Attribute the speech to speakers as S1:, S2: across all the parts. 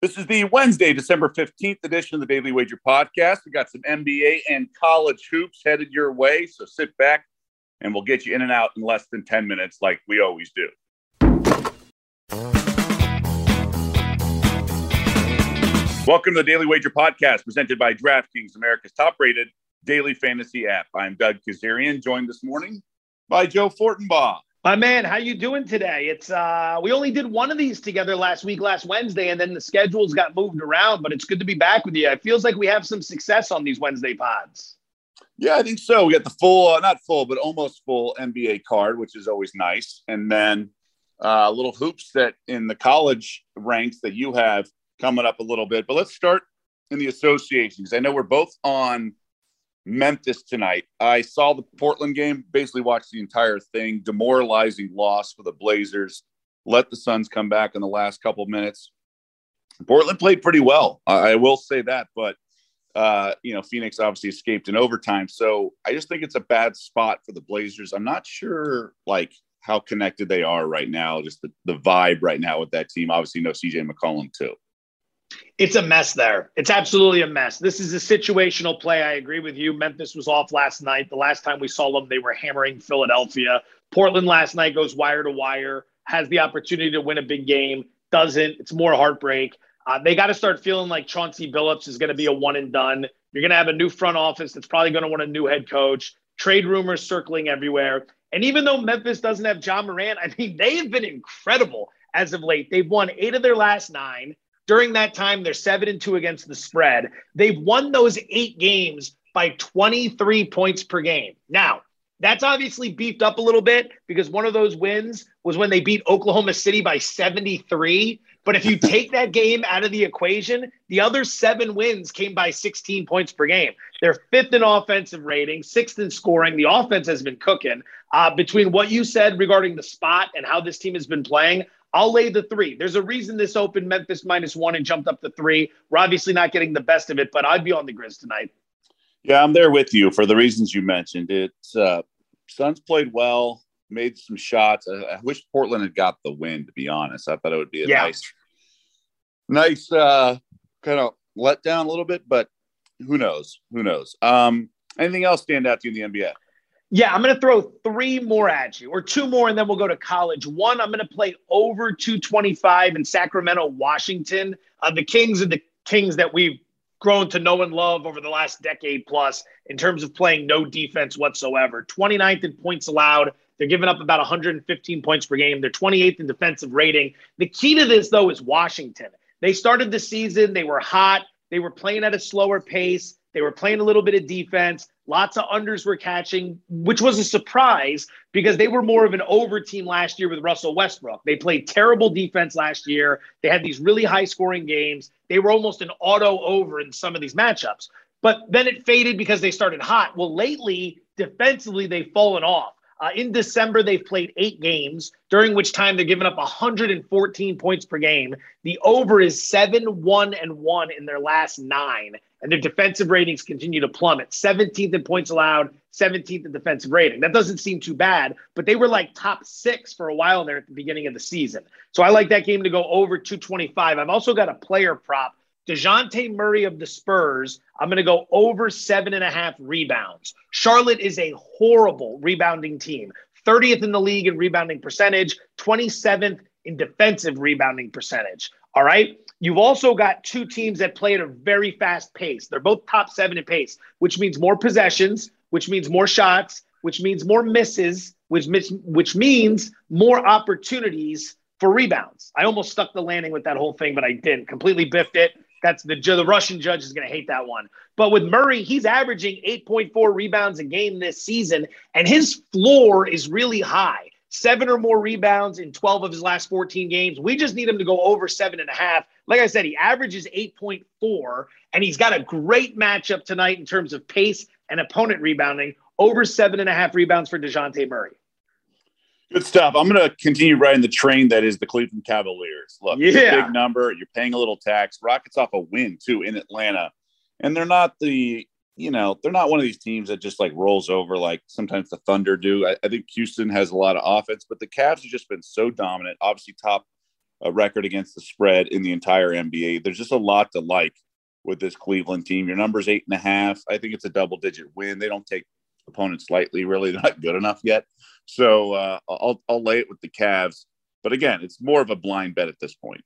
S1: This is the Wednesday, December 15th edition of the Daily Wager podcast. We got some NBA and college hoops headed your way. So sit back and we'll get you in and out in less than 10 minutes, like we always do. Welcome to the Daily Wager podcast presented by DraftKings, America's top rated daily fantasy app. I'm Doug Kezirian, joined this morning by Joe Fortenbaugh.
S2: My man, how you doing today? It's uh we only did one of these together last week, last Wednesday, and then the schedules got moved around, but it's good to be back with you. It feels like we have some success on these Wednesday pods.
S1: Yeah, I think so. We got the full, uh, not full, but almost full NBA card, which is always nice. And then uh, little hoops that in the college ranks that you have coming up a little bit. But let's start in the associations. I know we're both on Memphis tonight. I saw the Portland game, basically watched the entire thing. Demoralizing loss for the Blazers. Let the Suns come back in the last couple minutes. Portland played pretty well. I will say that, but uh, you know, Phoenix obviously escaped in overtime. So I just think it's a bad spot for the Blazers. I'm not sure like how connected they are right now, just the, the vibe right now with that team. Obviously, no CJ McCollum too.
S2: It's a mess there. It's absolutely a mess. This is a situational play. I agree with you. Memphis was off last night. The last time we saw them, they were hammering Philadelphia. Portland last night goes wire to wire, has the opportunity to win a big game, doesn't. It's more heartbreak. Uh, they got to start feeling like Chauncey Billups is going to be a one and done. You're going to have a new front office that's probably going to want a new head coach. Trade rumors circling everywhere. And even though Memphis doesn't have Ja Morant, I mean, they have been incredible as of late. They've won eight of their last nine. During that time, they're seven and two against the spread. They've won those eight games by 23 points per game. Now, that's obviously beefed up a little bit because one of those wins was when they beat Oklahoma City by 73. But if you take that game out of the equation, the other seven wins came by 16 points per game. They're fifth in offensive rating, sixth in scoring. The offense has been cooking. Uh, between what you said regarding the spot and how this team has been playing, I'll lay the three. There's a reason this opened Memphis minus one and jumped up to three. We're obviously not getting the best of it, but I'd be on the Grizz tonight.
S1: Yeah, I'm there with you for the reasons you mentioned. It's uh, Suns played well, made some shots. I, I, wish Portland had got the win. To be honest, I thought it would be a yeah. nice, nice uh, kind of let down a little bit, but who knows? Who knows? Um, anything else stand out to you in the NBA?
S2: Yeah, I'm going to throw three more at you, or two more, and then we'll go to college. One, I'm going to play over 225 in Sacramento, Washington. Uh, the Kings are the Kings that we've grown to know and love over the last decade plus in terms of playing no defense whatsoever. 29th in points allowed. They're giving up about 115 points per game. They're 28th in defensive rating. The key to this, though, is Washington. They started the season, they were hot, they were playing at a slower pace. They were playing a little bit of defense. Lots of unders were catching, which was a surprise because they were more of an over team last year with Russell Westbrook. They played terrible defense last year. They had these really high scoring games. They were almost an auto over in some of these matchups. But then it faded because they started hot. Well, lately, defensively, they've fallen off. Uh, in December, they've played eight games, during which time they're giving up 114 points per game. The over is 7 1 and 1 in their last nine and their defensive ratings continue to plummet 17th in points allowed 17th in defensive rating that doesn't seem too bad but they were like top six for a while there at the beginning of the season so i like that game to go over 225 i've also got a player prop Dejounte Murray of the Spurs, I'm going to go over seven and a half rebounds. Charlotte is a horrible rebounding team, 30th in the league in rebounding percentage, 27th in defensive rebounding percentage. All right. You've also got two teams that play at a very fast pace. They're both top seven in pace, which means more possessions, which means more shots, which means more misses, which, which means more opportunities for rebounds. I almost stuck the landing with that whole thing, but I didn't. Completely biffed it. That's the the Russian judge is going to hate that one. But with Murray, he's averaging 8.4 rebounds a game this season, and his floor is really high seven or more rebounds in 12 of his last 14 games. We just need him to go over seven and a half. Like I said, he averages 8.4, and he's got a great matchup tonight in terms of pace and opponent rebounding. Over seven and a half rebounds for Dejounte Murray.
S1: Good stuff. I'm going to continue riding the train that is the Cleveland Cavaliers. Look, yeah. big number. You're paying a little tax. Rockets off a win, too, in Atlanta. And they're not the you know, they're not one of these teams that just like rolls over like sometimes the Thunder do. I, I, think Houston has a lot of offense, but the Cavs have just been so dominant. Obviously, top uh, record against the spread in the entire NBA. There's just a lot to like with this Cleveland team. Your number's eight and a half. I think it's a double digit win. They don't take opponents lightly, really. They're not good enough yet. So uh, I'll, I'll lay it with the Cavs. But again, it's more of a blind bet at this point.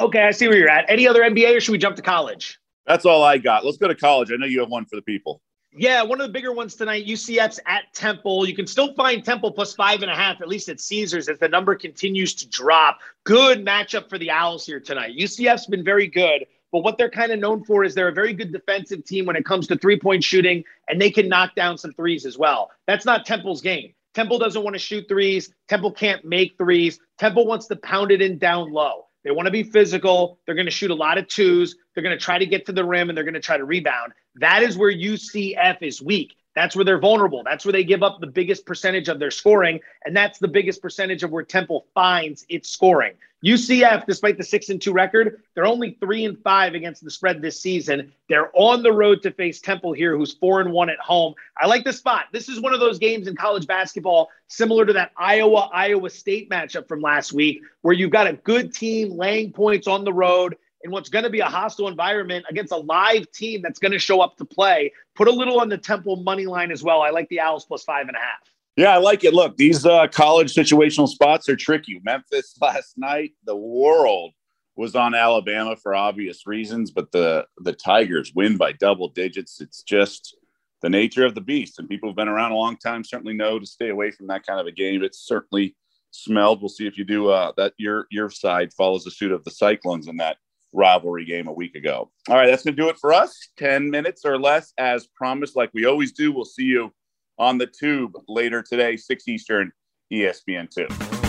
S2: Okay, I see where you're at. Any other NBA or should we jump to college?
S1: That's all I got. Let's go to college. I know you have one for the people.
S2: Yeah, one of the bigger ones tonight. UCF's at Temple. You can still find Temple plus five and a half, at least at Caesars, as the number continues to drop. Good matchup for the Owls here tonight. UCF's been very good, but what they're kind of known for is they're a very good defensive team when it comes to three point shooting, and they can knock down some threes as well. That's not Temple's game. Temple doesn't want to shoot threes. Temple can't make threes. Temple wants to pound it in down low. They want to be physical. They're going to shoot a lot of twos. They're going to try to get to the rim and they're going to try to rebound. That is where UCF is weak. That's where they're vulnerable. That's where they give up the biggest percentage of their scoring. And that's the biggest percentage of where Temple finds its scoring. UCF, despite the six and two record, they're only three and five against the spread this season. They're on the road to face Temple here, who's four and one at home. I like the spot. This is one of those games in college basketball similar to that Iowa Iowa State matchup from last week, where you've got a good team laying points on the road in what's going to be a hostile environment against a live team that's going to show up to play. Put a little on the Temple money line as well. I like the Owls plus five and a half.
S1: Yeah, I like it. Look, these uh, college situational spots are tricky. Memphis last night, the world was on Alabama for obvious reasons, but the the Tigers win by double digits. It's just the nature of the beast, and people who've been around a long time certainly know to stay away from that kind of a game. It's certainly smelled. We'll see if you do uh, that. Your your side follows the suit of the Cyclones in that rivalry game a week ago. All right, that's going to do it for us. 10 minutes or less, as promised, like we always do. We'll see you on the tube later today, 6 Eastern, ESPN 2.